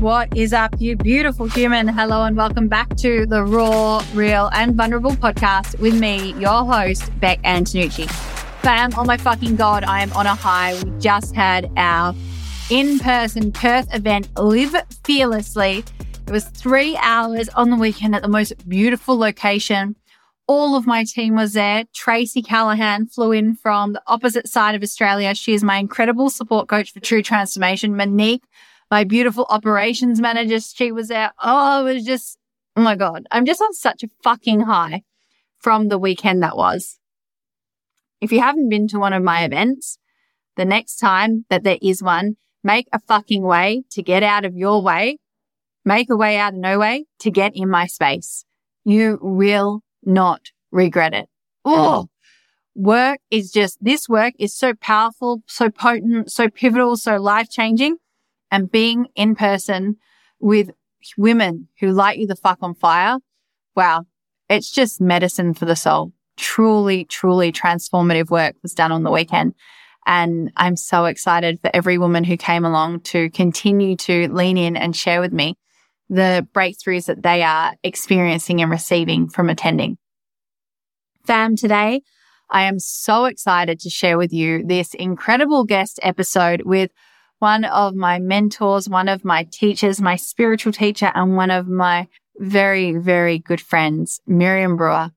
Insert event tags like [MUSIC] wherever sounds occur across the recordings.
What is up, you beautiful human? Hello, and welcome back to the Raw, Real, and Vulnerable podcast with me, your host, Bek Antonucci. Fam, oh my fucking God, I am on a high. We just had our in person Perth event, Live Fearlessly. It was three hours on the weekend at the most beautiful location. All of my team was there. Tracy Callahan flew in from the opposite side of Australia. She is my incredible support coach for true transformation. Monique my beautiful operations manager, she was there. Oh, it was just, oh my God. I'm just on such a fucking high from the weekend that was. If you haven't been to one of my events, the next time that there is one, make a fucking way to get out of your way. Make a way out of no way to get in my space. You will not regret it. Oh, work is just, this work is so powerful, so potent, so pivotal, so life changing and being in person with women who light you the fuck on fire. Wow. It's just medicine for the soul. Truly, truly transformative work was done on the weekend. And I'm so excited for every woman who came along to continue to lean in and share with me the breakthroughs that they are experiencing and receiving from attending. Fam, today I am so excited to share with you this incredible guest episode with one of my mentors, one of my teachers, my spiritual teacher, and one of my very, very good friends, Miriam Brewer.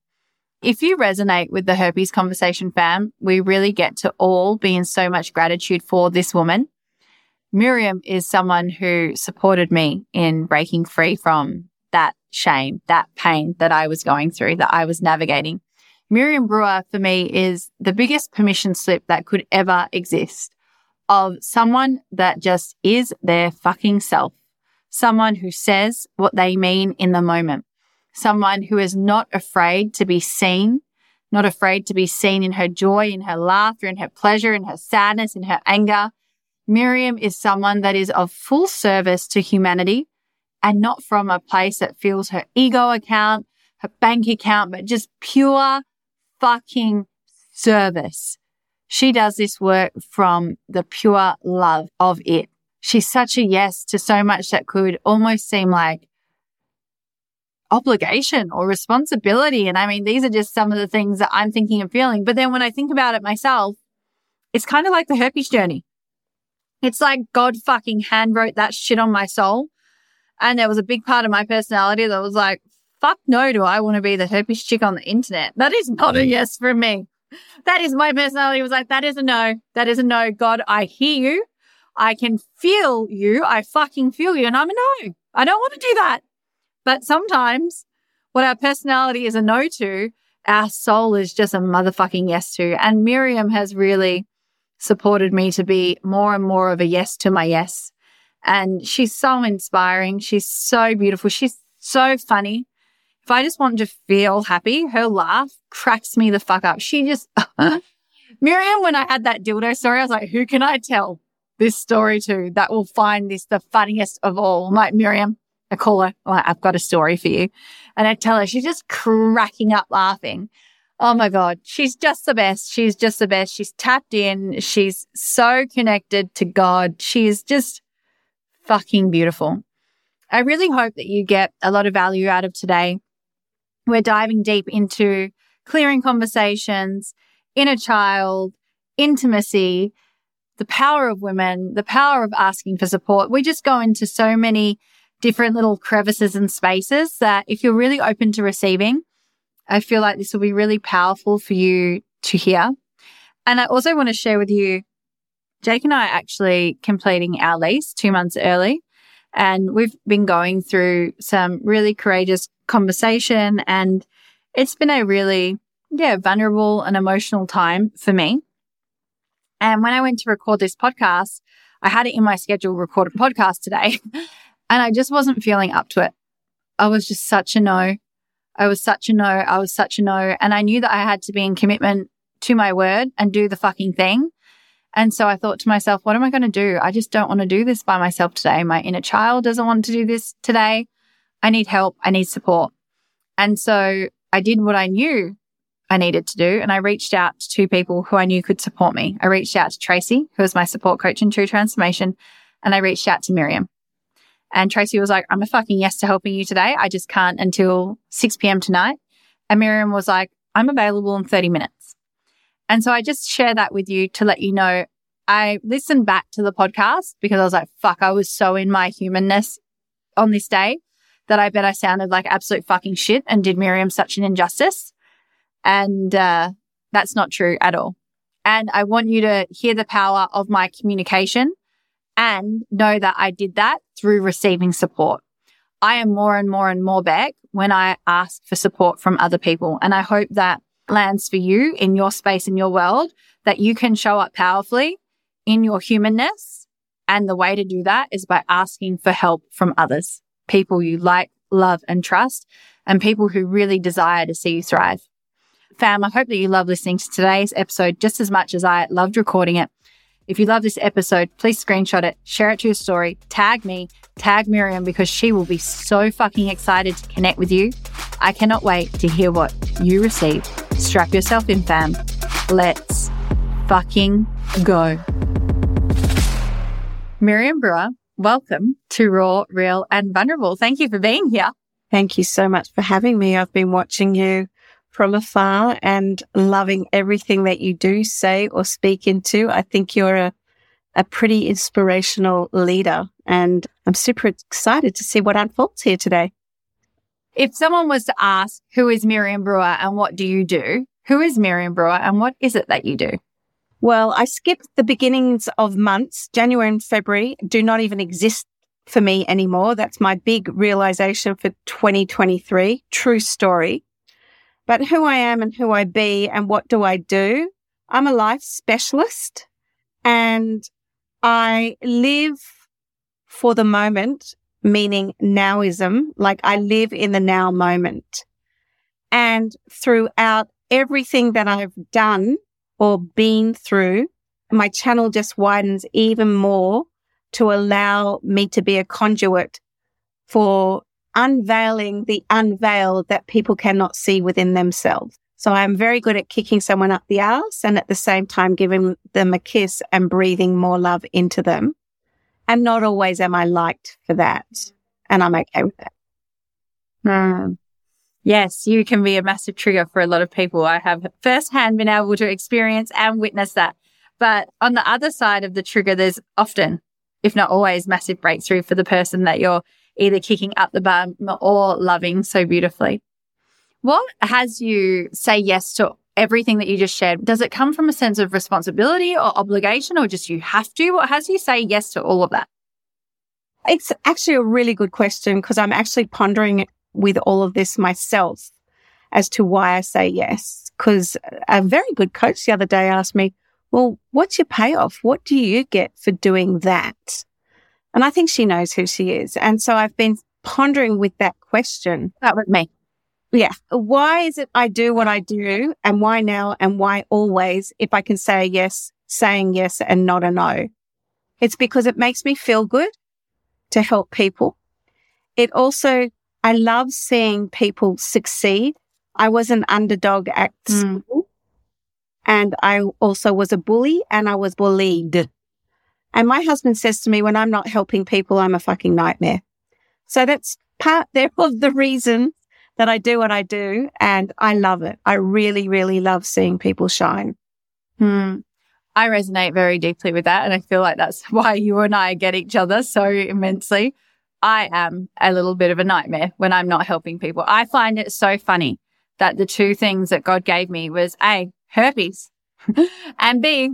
If you resonate with the herpes conversation fam, we really get to all be in so much gratitude for this woman. Miriam is someone who supported me in breaking free from that shame, that pain that I was going through, that I was navigating. Miriam Brewer for me is the biggest permission slip that could ever exist of someone that just is their fucking self. Someone who says what they mean in the moment. Someone who is not afraid to be seen, not afraid to be seen in her joy, in her laughter, in her pleasure, in her sadness, in her anger. Miriam is someone that is of full service to humanity and not from a place that fills her ego account, her bank account, but just pure fucking service. She does this work from the pure love of it. She's such a yes to so much that could almost seem like obligation or responsibility. And I mean, these are just some of the things that I'm thinking and feeling. But then when I think about it myself, it's kind of like the herpes journey. It's like God fucking hand wrote that shit on my soul. And there was a big part of my personality that was like, fuck no, do I want to be the herpes chick on the internet? That is not a yes for me that is my personality. Was like, that is a no. That is a no. God, I hear you. I can feel you. I fucking feel you. And I'm a no. I don't want to do that. But sometimes what our personality is a no to, our soul is just a motherfucking yes to. And Miriam has really supported me to be more and more of a yes to my yes. And she's so inspiring. She's so beautiful. She's so funny if I just want to feel happy, her laugh cracks me the fuck up. She just, [LAUGHS] Miriam, when I had that dildo story, I was like, who can I tell this story to that will find this the funniest of all? I'm like, Miriam, I call her, like, I've got a story for you. And I tell her, she's just cracking up laughing. Oh my God. She's just the best. She's just the best. She's tapped in. She's so connected to God. She's just fucking beautiful. I really hope that you get a lot of value out of today. We're diving deep into clearing conversations, inner child, intimacy, the power of women, the power of asking for support. We just go into so many different little crevices and spaces that if you're really open to receiving, I feel like this will be really powerful for you to hear. And I also want to share with you, Jake and I are actually completing our lease two months early. And we've been going through some really courageous conversation and it's been a really, yeah, vulnerable and emotional time for me. And when I went to record this podcast, I had it in my schedule record a podcast today [LAUGHS] and I just wasn't feeling up to it. I was just such a no. I was such a no. I was such a no. And I knew that I had to be in commitment to my word and do the fucking thing. And so I thought to myself, what am I going to do? I just don't want to do this by myself today. My inner child doesn't want to do this today. I need help. I need support. And so I did what I knew I needed to do. And I reached out to two people who I knew could support me. I reached out to Tracy, who was my support coach in True Transformation, and I reached out to Miriam. And Tracy was like, I'm a fucking yes to helping you today. I just can't until 6 p.m. tonight. And Miriam was like, I'm available in 30 minutes. And so I just share that with you to let you know I listened back to the podcast because I was like, fuck, I was so in my humanness on this day that I bet I sounded like absolute fucking shit and did Miriam such an injustice. And uh, that's not true at all. And I want you to hear the power of my communication and know that I did that through receiving support. I am more and more and more back when I ask for support from other people. And I hope that lands for you in your space, in your world, that you can show up powerfully in your humanness. And the way to do that is by asking for help from others, people you like, love and trust, and people who really desire to see you thrive. Fam, I hope that you love listening to today's episode just as much as I loved recording it. If you love this episode, please screenshot it, share it to your story, tag me, tag Miriam because she will be so fucking excited to connect with you. I cannot wait to hear what you receive. Strap yourself in, fam. Let's fucking go. Miriam Brewer, welcome to Raw, Real, and Vulnerable. Thank you for being here. Thank you so much for having me. I've been watching you from afar and loving everything that you do say or speak into. I think you're a, a pretty inspirational leader and I'm super excited to see what unfolds here today. If someone was to ask, who is Miriam Brewer and what do you do? Who is Miriam Brewer and what is it that you do? Well, I skipped the beginnings of months. January and February do not even exist for me anymore. That's my big realization for 2023. True story. But who I am and who I be and what do I do? I'm a life specialist and I live for the moment, meaning nowism. Like I live in the now moment. And throughout everything that I've done or been through, my channel just widens even more to allow me to be a conduit for unveiling the unveiled that people cannot see within themselves. So I'm very good at kicking someone up the ass and at the same time giving them a kiss and breathing more love into them. And not always am I liked for that. And I'm okay with that. Mm. Yes, you can be a massive trigger for a lot of people. I have firsthand been able to experience and witness that. But on the other side of the trigger, there's often, if not always, massive breakthrough for the person that you're either kicking up the bum or loving so beautifully. What has you say yes to everything that you just shared? Does it come from a sense of responsibility or obligation or just you have to? What has you say yes to all of that? It's actually a really good question because I'm actually pondering with all of this myself as to why I say yes. Because a very good coach the other day asked me, well, what's your payoff? What do you get for doing that? And I think she knows who she is. And so I've been pondering with that question. That was me. Yeah. Why is it I do what I do and why now and why always if I can say yes, saying yes and not a no? It's because it makes me feel good to help people. It also I love seeing people succeed. I was an underdog at mm. school and I also was a bully and I was bullied. And my husband says to me, when I'm not helping people, I'm a fucking nightmare. So that's part there of the reason that I do what I do. And I love it. I really, really love seeing people shine. Hmm. I resonate very deeply with that. And I feel like that's [LAUGHS] why you and I get each other so immensely. I am a little bit of a nightmare when I'm not helping people. I find it so funny that the two things that God gave me was A, herpes [LAUGHS] and B,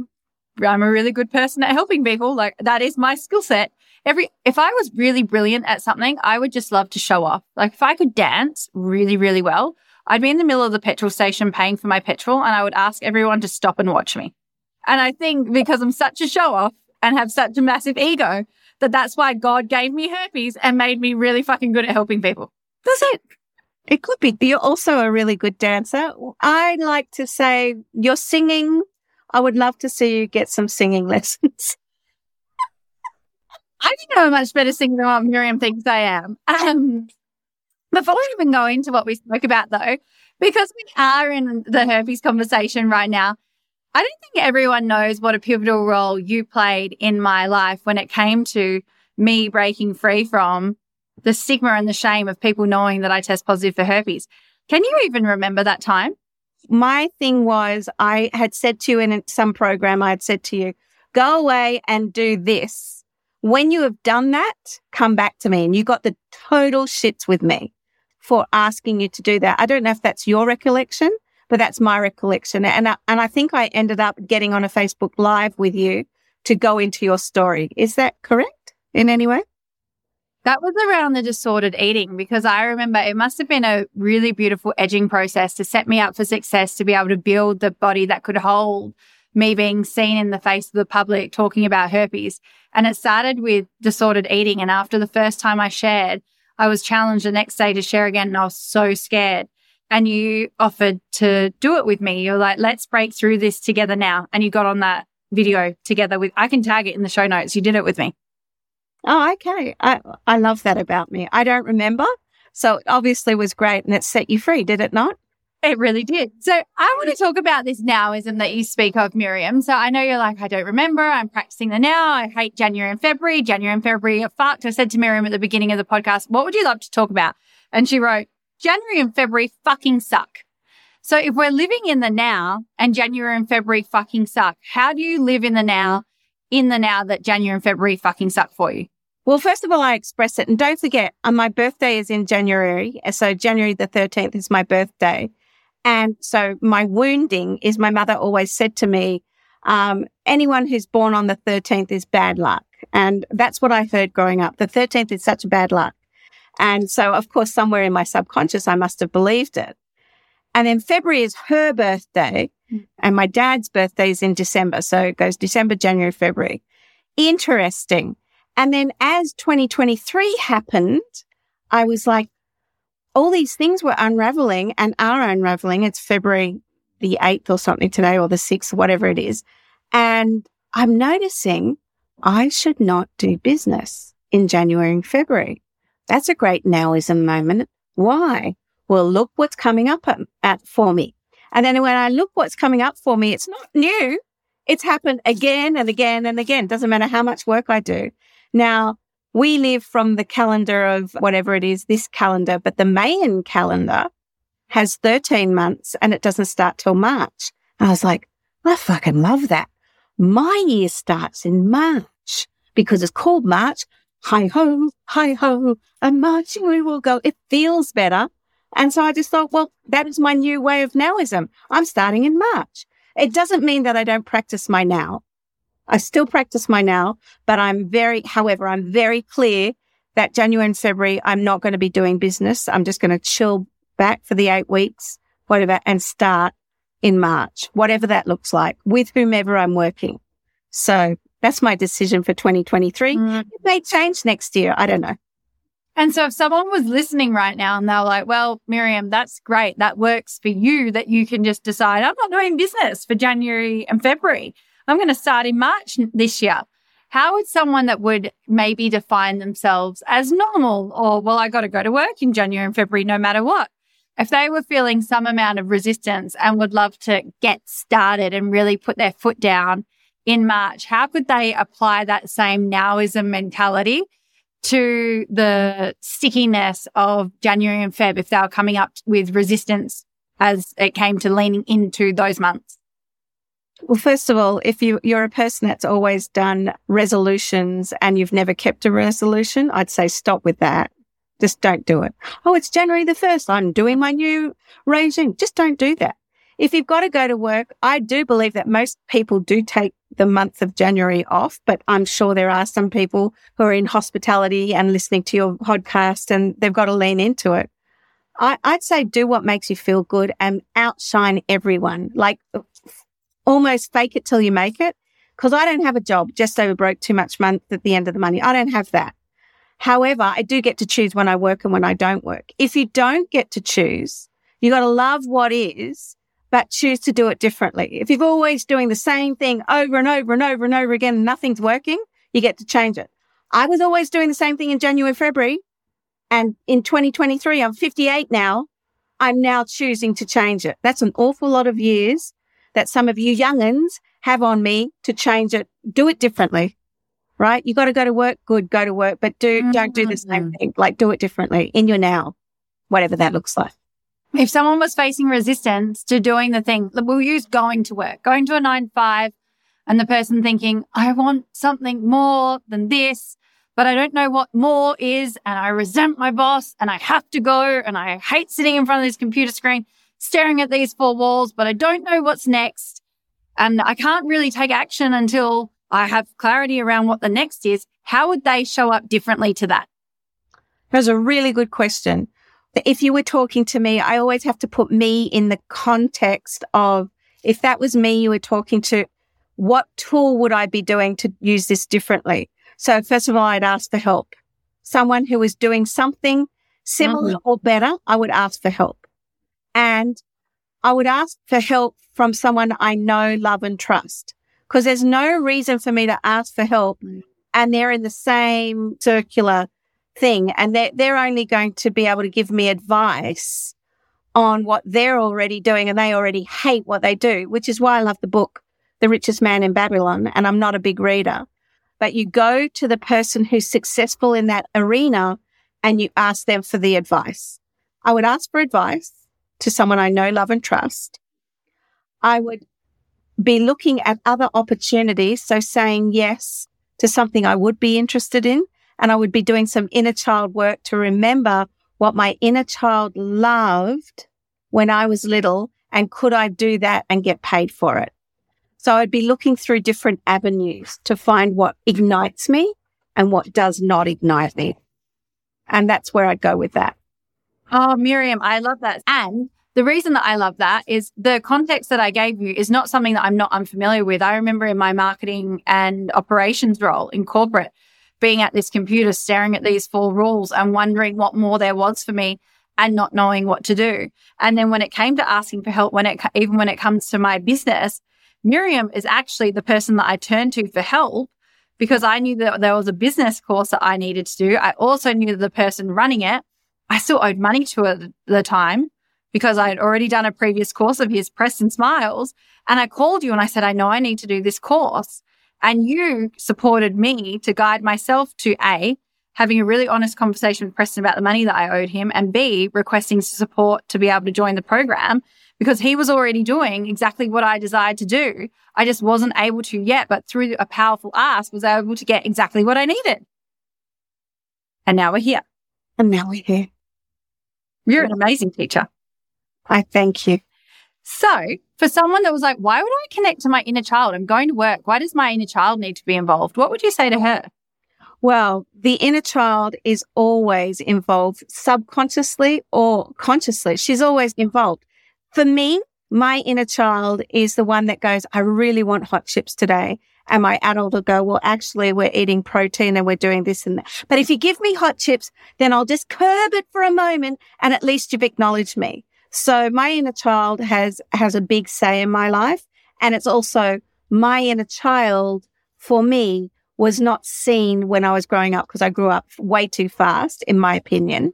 I'm a really good person at helping people. Like that is my skill set. Every, if I was really brilliant at something, I would just love to show off. Like if I could dance really, really well, I'd be in the middle of the petrol station paying for my petrol and I would ask everyone to stop and watch me. And I think because I'm such a show off and have such a massive ego, that that's why God gave me herpes and made me really fucking good at helping people. That's it. It could be. You're also a really good dancer. I like to say you're singing. I would love to see you get some singing [LAUGHS] lessons. I think I'm a much better singer than what Miriam thinks I am. Um, before we even go into what we spoke about though, because we are in the herpes conversation right now, I don't think everyone knows what a pivotal role you played in my life when it came to me breaking free from the stigma and the shame of people knowing that I test positive for herpes. Can you even remember that time? My thing was, I had said to you in some program, I had said to you, go away and do this. When you have done that, come back to me. And you got the total shits with me for asking you to do that. I don't know if that's your recollection, but that's my recollection. And I, and I think I ended up getting on a Facebook live with you to go into your story. Is that correct in any way? That was around the disordered eating because I remember it must have been a really beautiful edging process to set me up for success to be able to build the body that could hold me being seen in the face of the public talking about herpes. And it started with disordered eating. And after the first time I shared, I was challenged the next day to share again and I was so scared. And you offered to do it with me. You're like, let's break through this together now. And you got on that video together with, I can tag it in the show notes. You did it with me. Oh, okay. I, I love that about me. I don't remember. So it obviously was great and it set you free, did it not? It really did. So I want to talk about this nowism that you speak of, Miriam. So I know you're like, I don't remember. I'm practicing the now. I hate January and February. January and February are fucked. I said to Miriam at the beginning of the podcast, what would you love to talk about? And she wrote, January and February fucking suck. So if we're living in the now and January and February fucking suck, how do you live in the now, in the now that January and February fucking suck for you? Well, first of all, I express it. And don't forget, uh, my birthday is in January. So January the 13th is my birthday. And so my wounding is my mother always said to me, um, anyone who's born on the 13th is bad luck. And that's what I heard growing up. The 13th is such bad luck. And so, of course, somewhere in my subconscious, I must have believed it. And then February is her birthday mm. and my dad's birthday is in December. So it goes December, January, February. Interesting and then as 2023 happened, I was like, all these things were unraveling and are unraveling. It's February the 8th or something today or the 6th, whatever it is. And I'm noticing I should not do business in January and February. That's a great nowism moment. Why? Well, look what's coming up at, at, for me. And then when I look what's coming up for me, it's not new. It's happened again and again and again. Doesn't matter how much work I do. Now, we live from the calendar of whatever it is, this calendar, but the Mayan calendar has 13 months and it doesn't start till March. And I was like, I fucking love that. My year starts in March because it's called March. Hi ho, hi ho, and marching we will go. It feels better. And so I just thought, well, that is my new way of nowism. I'm starting in March. It doesn't mean that I don't practice my now. I still practice my now, but I'm very, however, I'm very clear that January and February, I'm not going to be doing business. I'm just going to chill back for the eight weeks, whatever, and start in March, whatever that looks like with whomever I'm working. So that's my decision for 2023. Mm. It may change next year. I don't know. And so if someone was listening right now and they're like, well, Miriam, that's great. That works for you that you can just decide I'm not doing business for January and February. I'm going to start in March this year. How would someone that would maybe define themselves as normal or, well, I got to go to work in January and February no matter what? If they were feeling some amount of resistance and would love to get started and really put their foot down in March, how could they apply that same nowism mentality to the stickiness of January and Feb if they were coming up with resistance as it came to leaning into those months? Well, first of all, if you, you're a person that's always done resolutions and you've never kept a resolution, I'd say stop with that. Just don't do it. Oh, it's January the 1st. I'm doing my new regime. Just don't do that. If you've got to go to work, I do believe that most people do take the month of January off, but I'm sure there are some people who are in hospitality and listening to your podcast and they've got to lean into it. I, would say do what makes you feel good and outshine everyone. Like almost fake it till you make it. Cause I don't have a job just over broke too much month at the end of the money. I don't have that. However, I do get to choose when I work and when I don't work. If you don't get to choose, you got to love what is, but choose to do it differently. If you're always doing the same thing over and over and over and over again, and nothing's working, you get to change it. I was always doing the same thing in January, February. And in 2023, I'm 58 now. I'm now choosing to change it. That's an awful lot of years that some of you young'uns have on me to change it, do it differently. right? You got to go to work. Good. Go to work, but do, mm-hmm. don't do the same thing. Like do it differently in your now, whatever that looks like. If someone was facing resistance to doing the thing, we'll use going to work, going to a nine five and the person thinking, I want something more than this, but I don't know what more is. And I resent my boss and I have to go and I hate sitting in front of this computer screen staring at these four walls, but I don't know what's next. And I can't really take action until I have clarity around what the next is. How would they show up differently to that? That's a really good question. If you were talking to me, I always have to put me in the context of if that was me you were talking to, what tool would I be doing to use this differently? So first of all, I'd ask for help. Someone who was doing something similar mm-hmm. or better, I would ask for help. And I would ask for help from someone I know, love and trust because there's no reason for me to ask for help mm. and they're in the same circular thing and they're, they're only going to be able to give me advice on what they're already doing and they already hate what they do, which is why I love the book, The Richest Man in Babylon. And I'm not a big reader, but you go to the person who's successful in that arena and you ask them for the advice. I would ask for advice to someone I know, love and trust. I would be looking at other opportunities. So saying yes to something I would be interested in. And I would be doing some inner child work to remember what my inner child loved when I was little. And could I do that and get paid for it? So I'd be looking through different avenues to find what ignites me and what does not ignite me. And that's where I'd go with that. Oh, Miriam, I love that. And the reason that I love that is the context that I gave you is not something that I'm not unfamiliar with. I remember in my marketing and operations role in corporate being at this computer, staring at these four rules and wondering what more there was for me and not knowing what to do. And then when it came to asking for help, when it, even when it comes to my business, Miriam is actually the person that I turned to for help because I knew that there was a business course that I needed to do. I also knew the person running it I still owed money to it at the time because I had already done a previous course of his Preston Smiles. And I called you and I said, I know I need to do this course. And you supported me to guide myself to A, having a really honest conversation with Preston about the money that I owed him, and B, requesting support to be able to join the program because he was already doing exactly what I desired to do. I just wasn't able to yet, but through a powerful ask was able to get exactly what I needed. And now we're here. And now we're here. You're an amazing teacher. I thank you. So, for someone that was like, why would I connect to my inner child? I'm going to work. Why does my inner child need to be involved? What would you say to her? Well, the inner child is always involved subconsciously or consciously. She's always involved. For me, my inner child is the one that goes, I really want hot chips today. And my adult will go, well, actually, we're eating protein and we're doing this and that. But if you give me hot chips, then I'll just curb it for a moment and at least you've acknowledged me. So my inner child has, has a big say in my life. And it's also my inner child for me was not seen when I was growing up because I grew up way too fast, in my opinion.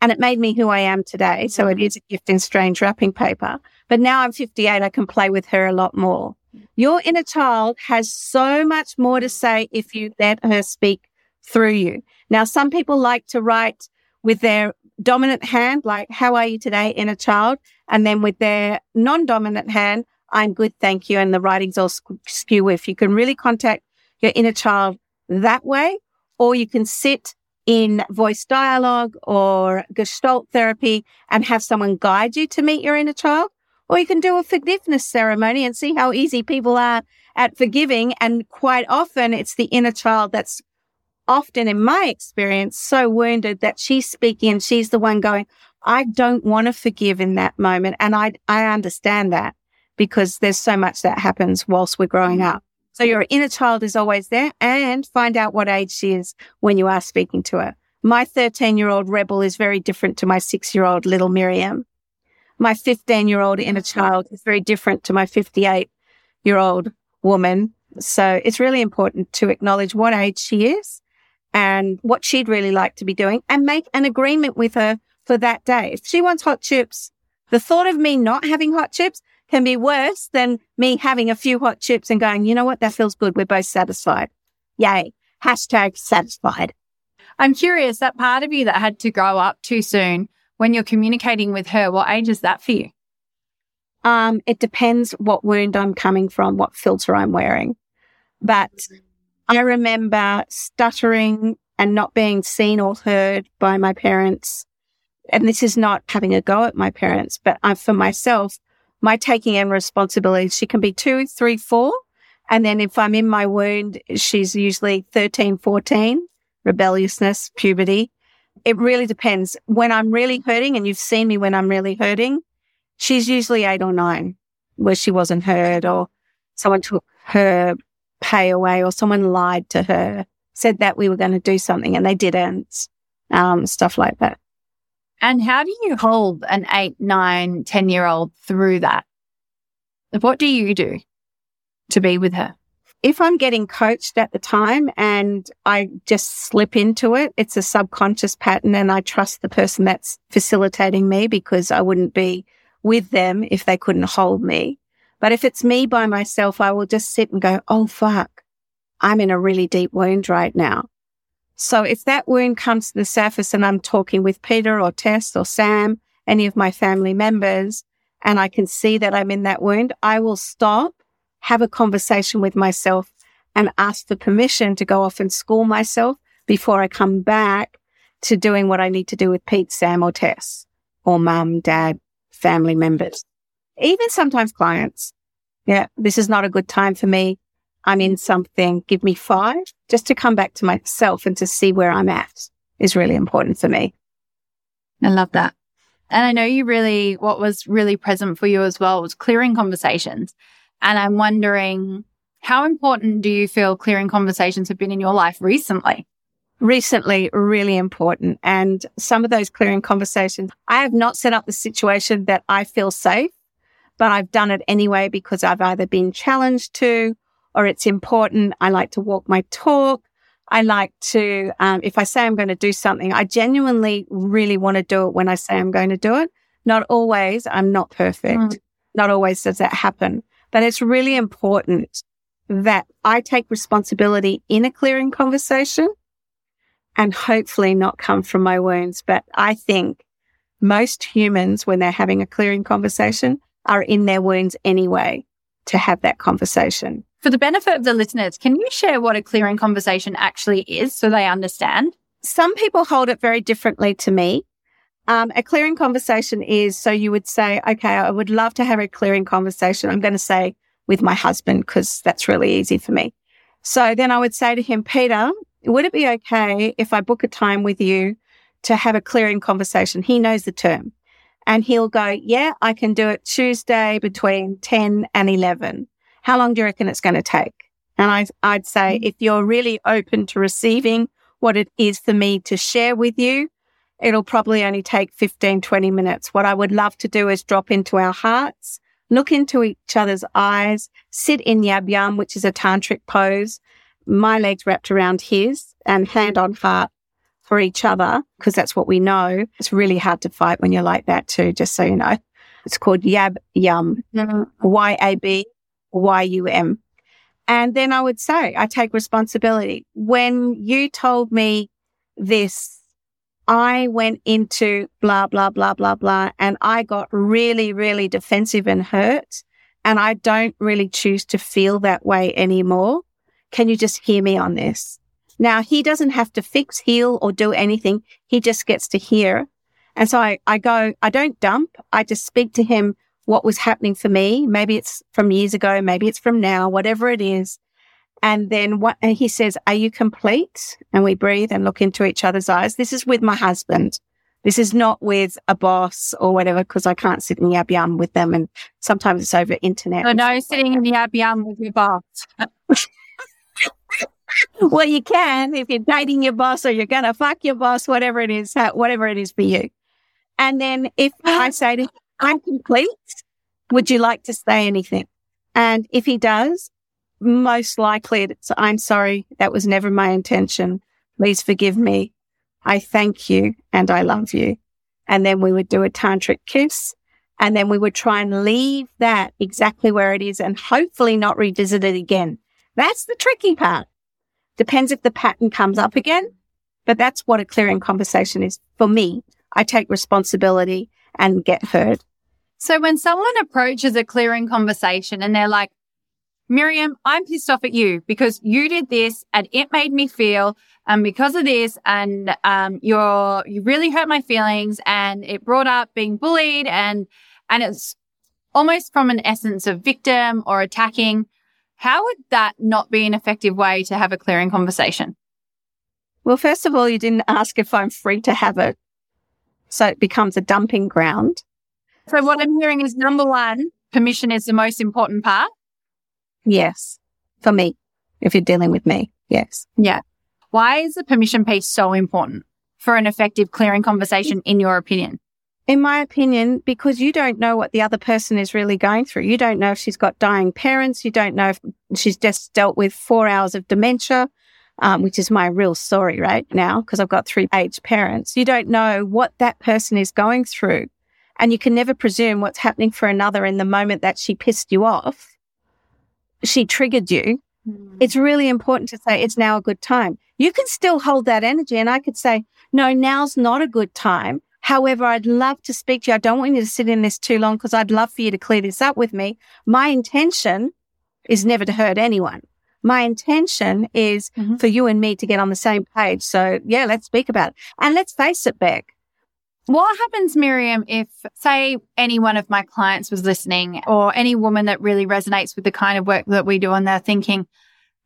And it made me who I am today. So it mm. a gift in strange wrapping paper. But now I'm 58, I can play with her a lot more. Your inner child has so much more to say if you let her speak through you. Now, some people like to write with their dominant hand, like, how are you today, inner child? And then with their non-dominant hand, I'm good, thank you. And the writing's all skew if you can really contact your inner child that way, or you can sit in voice dialogue or gestalt therapy and have someone guide you to meet your inner child. Or you can do a forgiveness ceremony and see how easy people are at forgiving. And quite often it's the inner child that's often in my experience so wounded that she's speaking and she's the one going, I don't want to forgive in that moment. And I, I understand that because there's so much that happens whilst we're growing mm. up. So your inner child is always there and find out what age she is when you are speaking to her. My 13 year old rebel is very different to my six year old little Miriam my 15 year old inner child is very different to my 58 year old woman. So it's really important to acknowledge what age she is and what she'd really like to be doing and make an agreement with her for that day. If she wants hot chips, the thought of me not having hot chips can be worse than me having a few hot chips and going, you know what? That feels good. We're both satisfied. Yay. Hashtag satisfied. I'm curious that part of you that had to grow up too soon when you're communicating with her, what age is that for you? Um, it depends what wound I'm coming from, what filter I'm wearing. But I remember stuttering and not being seen or heard by my parents. And this is not having a go at my parents, but I, for myself, my taking in responsibility, she can be two, three, four. And then if I'm in my wound, she's usually 13, 14, rebelliousness, puberty. It really depends. When I'm really hurting, and you've seen me when I'm really hurting, she's usually eight or nine where she wasn't heard or someone took her pay away or someone lied to her, said that we were going to do something and they didn't, um, stuff like that. And how do you hold an eight, nine, 10 year old through that? What do you do to be with her? If I'm getting coached at the time and I just slip into it, it's a subconscious pattern and I trust the person that's facilitating me because I wouldn't be with them if they couldn't hold me. But if it's me by myself, I will just sit and go, Oh, fuck. I'm in a really deep wound right now. So if that wound comes to the surface and I'm talking with Peter or Tess or Sam, any of my family members, and I can see that I'm in that wound, I will stop, have a conversation with myself and ask for permission to go off and school myself before I come back to doing what I need to do with Pete, Sam or Tess or mum, dad, family members even sometimes clients. Yeah, this is not a good time for me. I'm in something. Give me five just to come back to myself and to see where I'm at is really important for me. I love that. And I know you really, what was really present for you as well was clearing conversations. And I'm wondering, how important do you feel clearing conversations have been in your life recently? Recently, really important. And some of those clearing conversations, I have not set up the situation that I feel safe but I've done it anyway because I've either been challenged to or it's important. I like to walk my talk. I like to, um, if I say I'm going to do something, I genuinely really want to do it when I say I'm going to do it. Not always. I'm not perfect. Mm. Not always does that happen, but it's really important that I take responsibility in a clearing conversation and hopefully not come from my wounds. But I think most humans, when they're having a clearing conversation, are in their wounds anyway to have that conversation. For the benefit of the listeners, can you share what a clearing conversation actually is so they understand? Some people hold it very differently to me. Um, a clearing conversation is so you would say, okay, I would love to have a clearing conversation. I'm going to say with my husband because that's really easy for me. So then I would say to him, Peter, would it be okay if I book a time with you to have a clearing conversation? He knows the term. And he'll go, yeah, I can do it Tuesday between 10 and 11. How long do you reckon it's going to take? And I, I'd say, mm-hmm. if you're really open to receiving what it is for me to share with you, it'll probably only take 15, 20 minutes. What I would love to do is drop into our hearts, look into each other's eyes, sit in yab yum, which is a tantric pose, my legs wrapped around his and hand on heart for each other because that's what we know. It's really hard to fight when you're like that too, just so you know. It's called Yab Yum, Y A B Y U M. And then I would say, I take responsibility. When you told me this, I went into blah, blah, blah, blah, blah, and I got really, really defensive and hurt. And I don't really choose to feel that way anymore. Can you just hear me on this? Now he doesn't have to fix, heal or do anything. He just gets to hear. And so I, I go, I don't dump. I just speak to him what was happening for me. Maybe it's from years ago. Maybe it's from now, whatever it is. And then what, and he says, are you complete? And we breathe and look into each other's eyes. This is with my husband. This is not with a boss or whatever, because I can't sit in yab yum with them. And sometimes it's over internet. I know, sitting in yab yum with your boss. [LAUGHS] well, you can if you're dating your boss or you're going to fuck your boss, whatever it is, whatever it is for you. And then if [GASPS] I say to him, I'm complete, would you like to say anything? And if he does, most likely it's, I'm sorry. That was never my intention. Please forgive me. I thank you and I love you. And then we would do a tantric kiss and then we would try and leave that exactly where it is and hopefully not revisit it again. That's the tricky part Depends if the pattern comes up again, but that's what a clearing conversation is for me. I take responsibility and get heard. So when someone approaches a clearing conversation and they're like, Miriam, I'm pissed off at you because you did this and it made me feel, and um, because of this, and um, you're you really hurt my feelings, and it brought up being bullied, and and it's almost from an essence of victim or attacking. How would that not be an effective way to have a clearing conversation? Well, first of all, you didn't ask if I'm free to have it, so it becomes a dumping ground. So what I'm hearing is number one, permission is the most important part. Yes. For me, if you're dealing with me. Yes. Yeah. Why is the permission piece so important for an effective clearing conversation, in your opinion? In my opinion, because you don't know what the other person is really going through. You don't know if she's got dying parents. You don't know if she's just dealt with four hours of dementia, um, which is my real story right now because I've got three aged parents. You don't know what that person is going through. And you can never presume what's happening for another in the moment that she pissed you off she triggered you, mm. it's really important to say it's now a good time. You can still hold that energy. And I could say, no, now's not a good time. However, I'd love to speak to you. I don't want you to sit in this too long because I'd love for you to clear this up with me. My intention is never to hurt anyone. My intention is mm-hmm. for you and me to get on the same page. So yeah, let's speak about it. And let's face it, Bek. What happens, Miriam, if, say, any one of my clients was listening or any woman that really resonates with the kind of work that we do and they're thinking,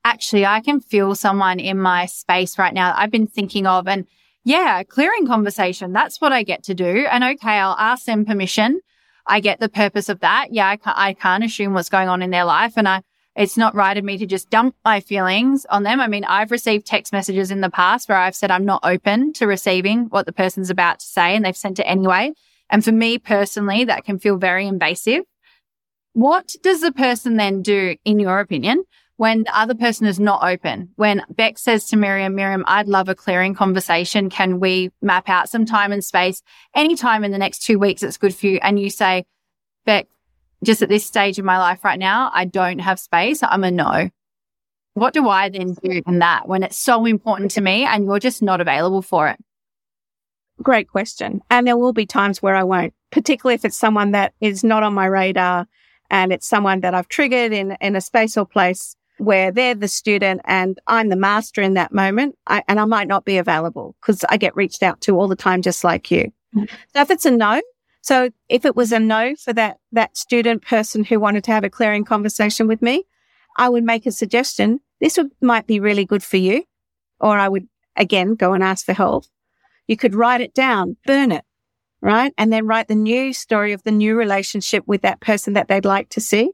actually, I can feel someone in my space right now I've been thinking of. And yeah, clearing conversation, that's what I get to do. And okay, I'll ask them permission. I get the purpose of that. Yeah, I can't, I can't assume what's going on in their life. And I, it's not right of me to just dump my feelings on them. I mean, I've received text messages in the past where I've said I'm not open to receiving what the person's about to say and they've sent it anyway. And for me personally, that can feel very invasive. What does the person then do, in your opinion, when the other person is not open? When Bek says to Miriam, Miriam, I'd love a clearing conversation. Can we map out some time and space anytime in the next two weeks that's good for you? And you say, Bek, just at this stage in my life right now, I don't have space. I'm a no. What do I then do in that when it's so important to me and you're just not available for it? Great question. And there will be times where I won't, particularly if it's someone that is not on my radar and it's someone that I've triggered in, in a space or place where they're the student and I'm the master in that moment. I, and I might not be available because I get reached out to all the time, just like you. Mm-hmm. So if it's a no, so if it was a no for that, that student person who wanted to have a clearing conversation with me, I would make a suggestion. This would, might be really good for you. Or I would again go and ask for help. You could write it down, burn it, right? And then write the new story of the new relationship with that person that they'd like to see.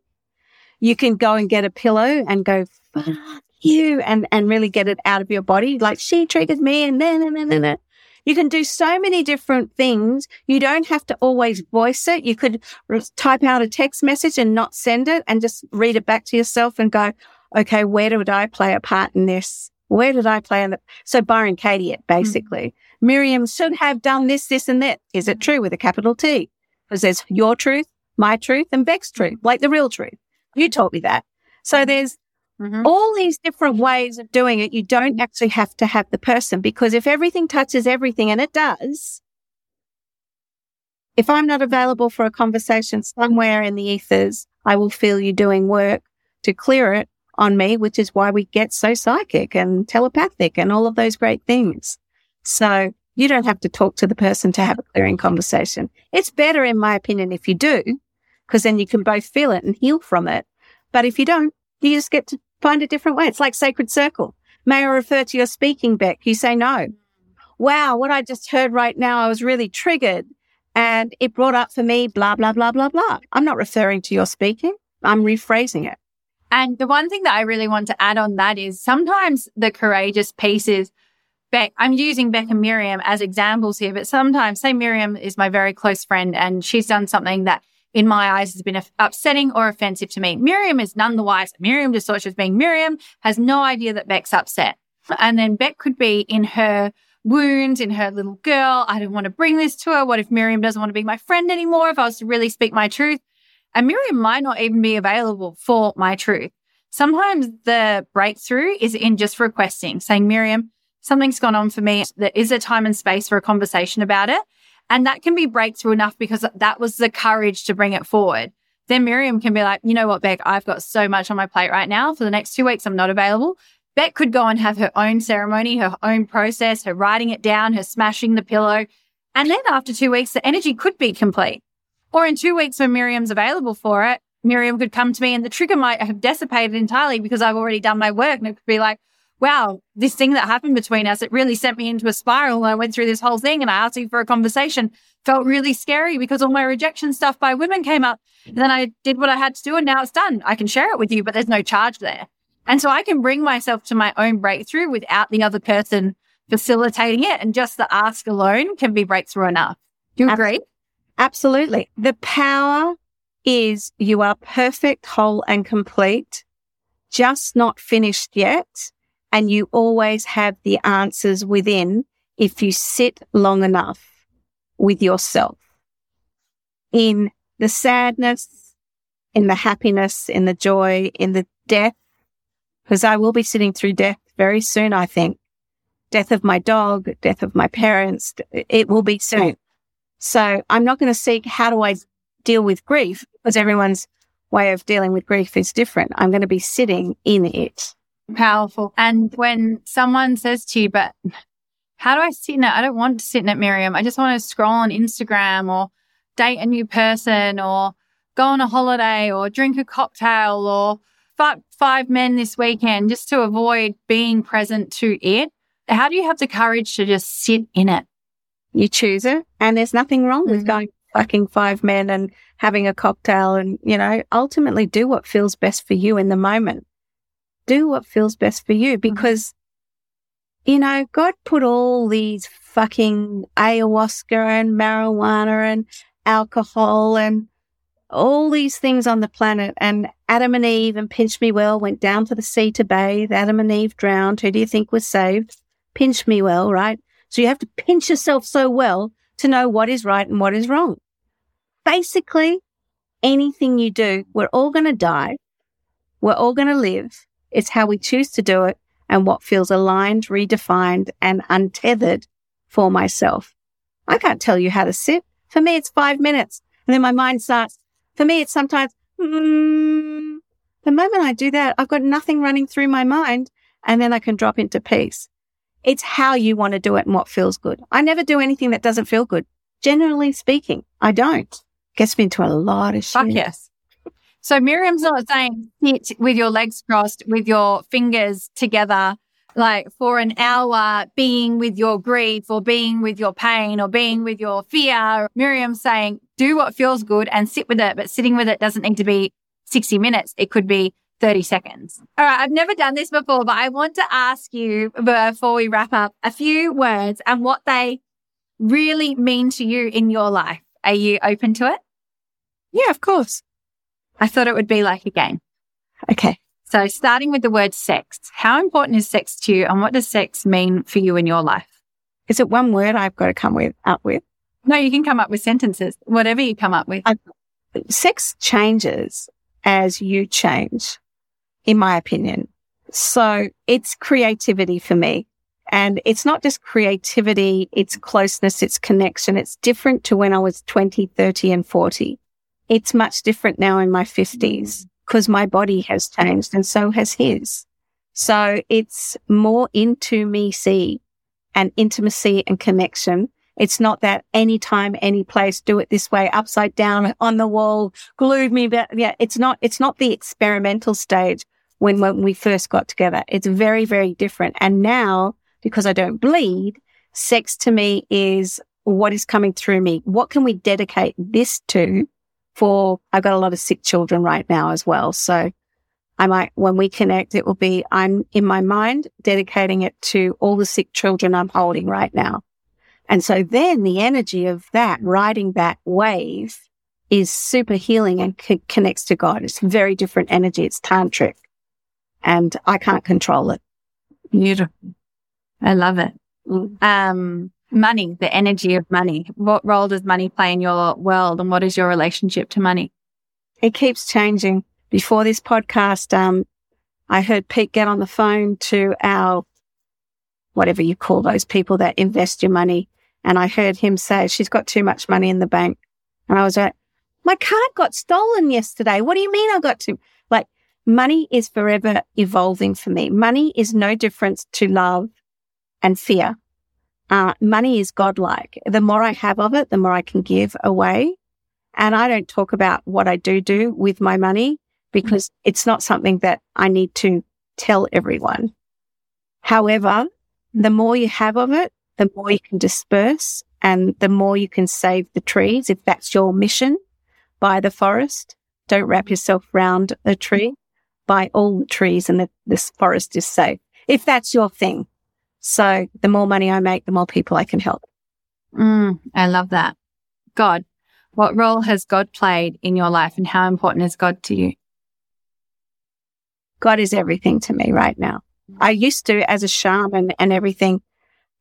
You can go and get a pillow and go, fuck you, and, and really get it out of your body. Like she triggered me and then, and then, and you can do so many different things. You don't have to always voice it. You could type out a text message and not send it and just read it back to yourself and go, okay, where did I play a part in this? Where did I play in the, so Byron Katie it basically. Mm-hmm. Miriam should have done this, this and that. Is it true with a capital T? Because there's your truth, my truth and Bek's truth, like the real truth. You taught me that. So there's Mm-hmm. All these different ways of doing it, you don't actually have to have the person because if everything touches everything, and it does, if I'm not available for a conversation somewhere in the ethers, I will feel you doing work to clear it on me, which is why we get so psychic and telepathic and all of those great things. So you don't have to talk to the person to have a clearing conversation. It's better, in my opinion, if you do, because then you can both feel it and heal from it. But if you don't, you just get to find a different way. It's like sacred circle. May I refer to your speaking, Bek? You say no. Wow, what I just heard right now, I was really triggered and it brought up for me blah, blah, blah, blah, blah. I'm not referring to your speaking. I'm rephrasing it. And the one thing that I really want to add on that is sometimes the courageous piece is Bek, I'm using Bek and Miriam as examples here, but sometimes, say Miriam is my very close friend and she's done something that in my eyes has been upsetting or offensive to me. Miriam is none the wiser. Miriam just thought she was being Miriam, has no idea that Bek's upset. And then Bek could be in her wounds, in her little girl. I don't want to bring this to her. What if Miriam doesn't want to be my friend anymore? If I was to really speak my truth and Miriam might not even be available for my truth. sometimes the breakthrough is in just requesting, saying, Miriam, something's gone on for me. There is a time and space for a conversation about it. And that can be breakthrough enough because that was the courage to bring it forward. Then Miriam can be like, you know what, Bek, I've got so much on my plate right now. For the next two weeks, I'm not available. Bek could go and have her own ceremony, her own process, her writing it down, her smashing the pillow. And then after two weeks, the energy could be complete. Or in two weeks when Miriam's available for it, Miriam could come to me and the trigger might have dissipated entirely because I've already done my work. And it could be like, wow, this thing that happened between us, it really sent me into a spiral. I went through this whole thing and I asked you for a conversation. Felt really scary because all my rejection stuff by women came up. And then I did what I had to do and now it's done. I can share it with you, but there's no charge there. And so I can bring myself to my own breakthrough without the other person facilitating it. And just the ask alone can be breakthrough enough. Do you agree? Absolutely. The power is you are perfect, whole and complete, just not finished yet. And you always have the answers within if you sit long enough with yourself in the sadness, in the happiness, in the joy, in the death, because I will be sitting through death very soon, I think. Death of my dog, death of my parents. It will be soon. So I'm not going to seek how do I deal with grief because everyone's way of dealing with grief is different. I'm going to be sitting in it. Powerful. And when someone says to you, but how do I sit in it? I don't want to sit in it, Miriam. I just want to scroll on Instagram or date a new person or go on a holiday or drink a cocktail or fuck five men this weekend just to avoid being present to it. How do you have the courage to just sit in it? You choose it and there's nothing wrong mm-hmm. with going fucking five men and having a cocktail and, you know, ultimately do what feels best for you in the moment. Do what feels best for you mm-hmm. because, you know, God put all these fucking ayahuasca and marijuana and alcohol and all these things on the planet and Adam and Eve and Pinch Me Well went down to the sea to bathe. Adam and Eve drowned. Who do you think was saved? Pinch Me Well, right? So you have to pinch yourself so well to know what is right and what is wrong basically anything you do, we're all going to die. We're all going to live. It's how we choose to do it and what feels aligned, redefined and untethered for myself. I can't tell you how to sit. For me, it's five minutes. And then my mind starts. For me, it's sometimes, mm, the moment I do that, I've got nothing running through my mind and then I can drop into peace. It's how you want to do it and what feels good. I never do anything that doesn't feel good. Generally speaking, I don't. Gets me into a lot of shit. Fuck yes. So Miriam's not saying sit with your legs crossed, with your fingers together, like for an hour, being with your grief or being with your pain or being with your fear. Miriam's saying do what feels good and sit with it, but sitting with it doesn't need to be 60 minutes. It could be 30 seconds. All right. I've never done this before, but I want to ask you before we wrap up a few words and what they really mean to you in your life. Are you open to it? Yeah, of course. I thought it would be like a game. Okay. So starting with the word sex, how important is sex to you and what does sex mean for you in your life? Is it one word I've got to come with up with? No, you can come up with sentences, whatever you come up with. I, sex changes as you change, in my opinion. So it's creativity for me. And it's not just creativity, it's closeness, it's connection. It's different to when I was 20, 30 and 40 it's much different now in my fifties mm. because my body has changed and so has his. So it's more into me see and intimacy and connection. It's not that anytime, any place, do it this way, upside down on the wall, glued me. But yeah, it's not, it's not the experimental stage when, when we first got together. It's very, very different. And now, because I don't bleed, sex to me is what is coming through me. What can we dedicate this to for, I've got a lot of sick children right now as well. So I might, when we connect, it will be, I'm in my mind dedicating it to all the sick children I'm holding right now. And so then the energy of that, riding that wave is super healing and c- connects to God. It's very different energy. It's tantric and I can't control it. Beautiful. I love it. Mm. Um, money, the energy of money. What role does money play in your world and what is your relationship to money? It keeps changing. Before this podcast, um, I heard Pete get on the phone to our, whatever you call those people that invest your money. And I heard him say, she's got too much money in the bank. And I was like, my card got stolen yesterday. What do you mean I got to? Like, money is forever evolving for me. Money is no difference to love and fear. Uh, money is godlike. The more I have of it, the more I can give away. And I don't talk about what I do do with my money because it's not something that I need to tell everyone. However, the more you have of it, the more you can disperse and the more you can save the trees. If that's your mission, buy the forest. Don't wrap yourself around a tree. Buy all the trees and the, this forest is safe. If that's your thing. So the more money I make, the more people I can help. Mm, I love that. God, what role has God played in your life and how important is God to you? God is everything to me right now. I used to, as a shaman and everything,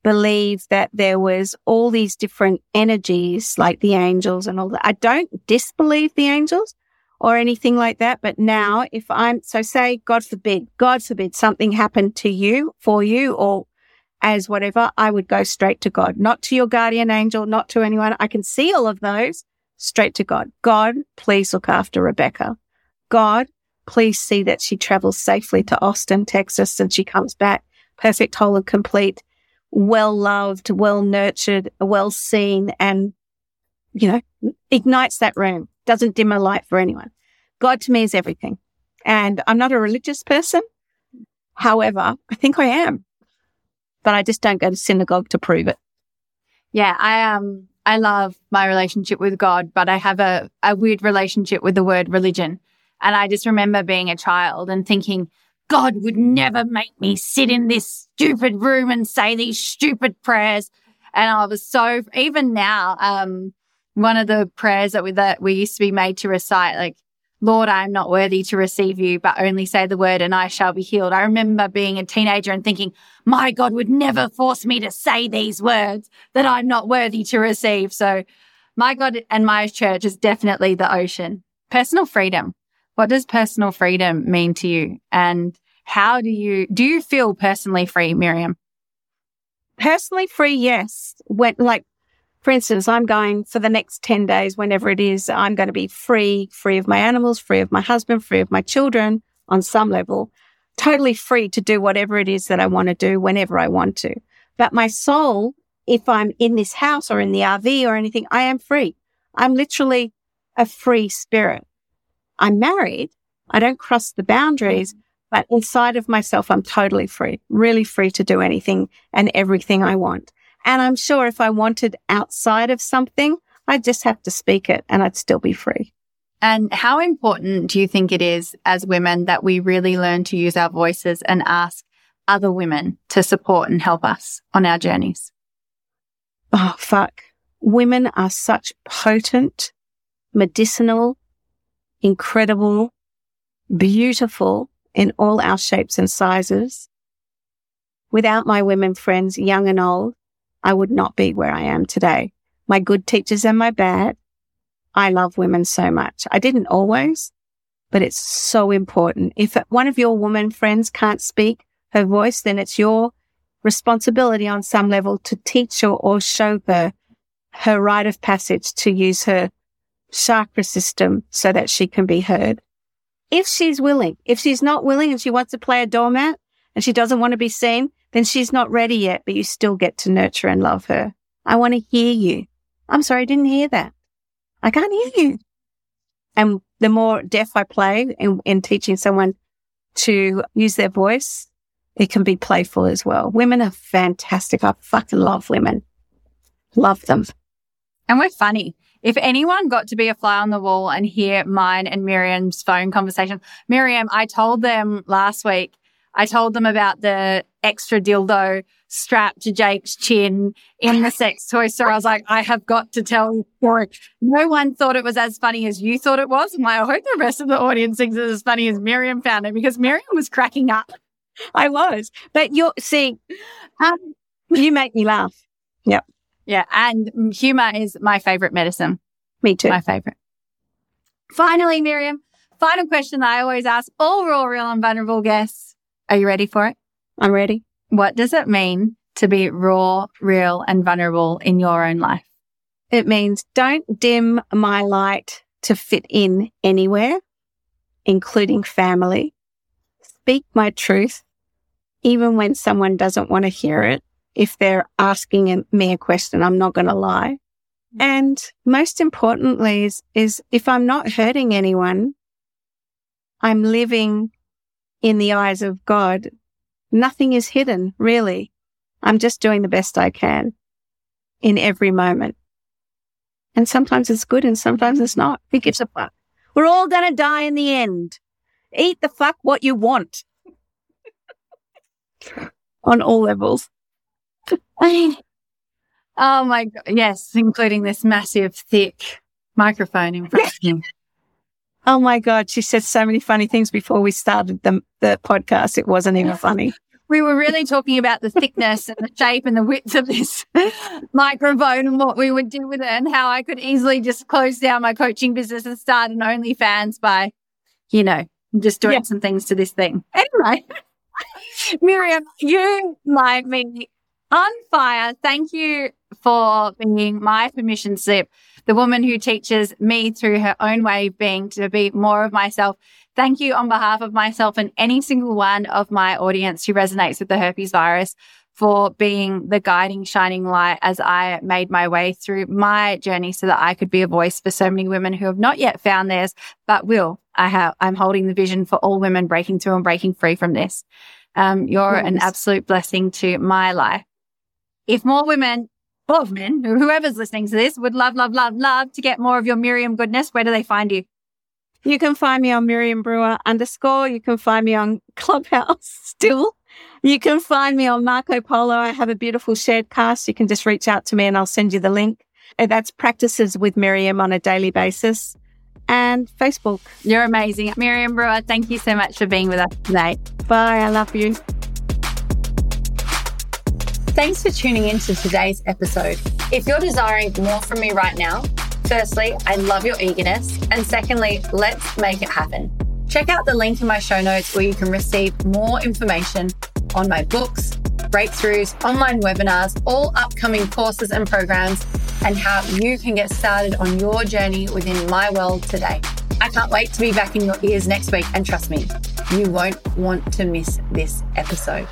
believe that there was all these different energies like the angels and all that. I don't disbelieve the angels or anything like that. But now if I'm, so say, God forbid, God forbid something happened to you, for you, or as whatever, I would go straight to God, not to your guardian angel, not to anyone. I can see all of those straight to God. God, please look after Rebecca. God, please see that she travels safely to Austin, Texas, and she comes back perfect, whole and complete, well loved, well nurtured, well seen, and, you know, ignites that room, doesn't dim a light for anyone. God to me is everything. And I'm not a religious person. However, I think I am, but I just don't go to synagogue to prove it. Yeah. I, um, I love my relationship with God, but I have a, a weird relationship with the word religion. And I just remember being a child and thinking, God would never make me sit in this stupid room and say these stupid prayers. And I was so, even now, um, one of the prayers that we, that we used to be made to recite, like, Lord, I am not worthy to receive you, but only say the word and I shall be healed. I remember being a teenager and thinking, my God would never force me to say these words that I'm not worthy to receive. So my God and my church is definitely the ocean. Personal freedom. What does personal freedom mean to you? And how do you, do you feel personally free, Miriam? Personally free, yes. When, like, for instance, I'm going for the next 10 days, whenever it is, I'm going to be free, free of my animals, free of my husband, free of my children on some level, totally free to do whatever it is that I want to do whenever I want to. But my soul, if I'm in this house or in the RV or anything, I am free. I'm literally a free spirit. I'm married. I don't cross the boundaries, but inside of myself, I'm totally free, really free to do anything and everything I want. And I'm sure if I wanted outside of something, I'd just have to speak it and I'd still be free. And how important do you think it is as women that we really learn to use our voices and ask other women to support and help us on our journeys? Oh, fuck. Women are such potent, medicinal, incredible, beautiful in all our shapes and sizes. Without my women friends, young and old, I would not be where I am today. My good teachers and my bad. I love women so much. I didn't always, but it's so important. If one of your woman friends can't speak her voice, then it's your responsibility on some level to teach her or show her her rite of passage to use her chakra system so that she can be heard. If she's willing, if she's not willing and she wants to play a doormat and she doesn't want to be seen, then she's not ready yet, but you still get to nurture and love her. I want to hear you. I'm sorry, I didn't hear that. I can't hear you. And the more deaf I play in, in teaching someone to use their voice, it can be playful as well. Women are fantastic. I fucking love women. Love them. And we're funny. If anyone got to be a fly on the wall and hear mine and Miriam's phone conversation, Miriam, I told them last week, I told them about the extra dildo strapped to Jake's chin in the sex [LAUGHS] toy store. I was like, I have got to tell story. No one thought it was as funny as you thought it was. And I hope the rest of the audience thinks it's as funny as Miriam found it because Miriam was cracking up. I was. But you're, see, um, you make me laugh. Yep. Yeah. And humor is my favorite medicine. Me too. My favorite. Finally, Miriam, Final question that I always ask all raw, real, and vulnerable guests. Are you ready for it? I'm ready. What does it mean to be raw, real, and vulnerable in your own life? It means don't dim my light to fit in anywhere, including family. Speak my truth, even when someone doesn't want to hear it. If they're asking me a question, I'm not going to lie. And most importantly is, is if I'm not hurting anyone, I'm living in the eyes of God. Nothing is hidden, really. I'm just doing the best I can in every moment. And sometimes it's good and sometimes it's not. Who gives a fuck? We're all going to die in the end. Eat the fuck what you want. [LAUGHS] On all levels. [LAUGHS] oh my God. Yes, including this massive, thick microphone in front of you. [LAUGHS] Oh my God. She said so many funny things before we started the, the podcast. It wasn't even funny. We were really talking about the thickness and the shape and the width of this [LAUGHS] microphone and what we would do with it and how I could easily just close down my coaching business and start an OnlyFans by, you know, just doing yeah. some things to this thing. Anyway, [LAUGHS] Miriam, you light me on fire. Thank you for being my permission slip the woman who teaches me through her own way of being to be more of myself. Thank you on behalf of myself and any single one of my audience who resonates with the herpes virus for being the guiding shining light as I made my way through my journey so that I could be a voice for so many women who have not yet found theirs, but will. I have, I'm holding the vision for all women breaking through and breaking free from this. Um, you're an absolute blessing to my life. If more women of men, whoever's listening to this, would love, love, love, love to get more of your Miriam goodness. Where do they find you? You can find me on Miriam Brewer underscore. You can find me on Clubhouse [LAUGHS] still. You can find me on Marco Polo. I have a beautiful shared cast. You can just reach out to me and I'll send you the link. And that's practices with Miriam on a daily basis and Facebook. You're amazing. Miriam Brewer, thank you so much for being with us today. Bye. I love you. Thanks for tuning in to today's episode. If you're desiring more from me right now, firstly, I love your eagerness. And secondly, let's make it happen. Check out the link in my show notes where you can receive more information on my books, breakthroughs, online webinars, all upcoming courses and programs, and how you can get started on your journey within my world today. I can't wait to be back in your ears next week. And trust me, you won't want to miss this episode.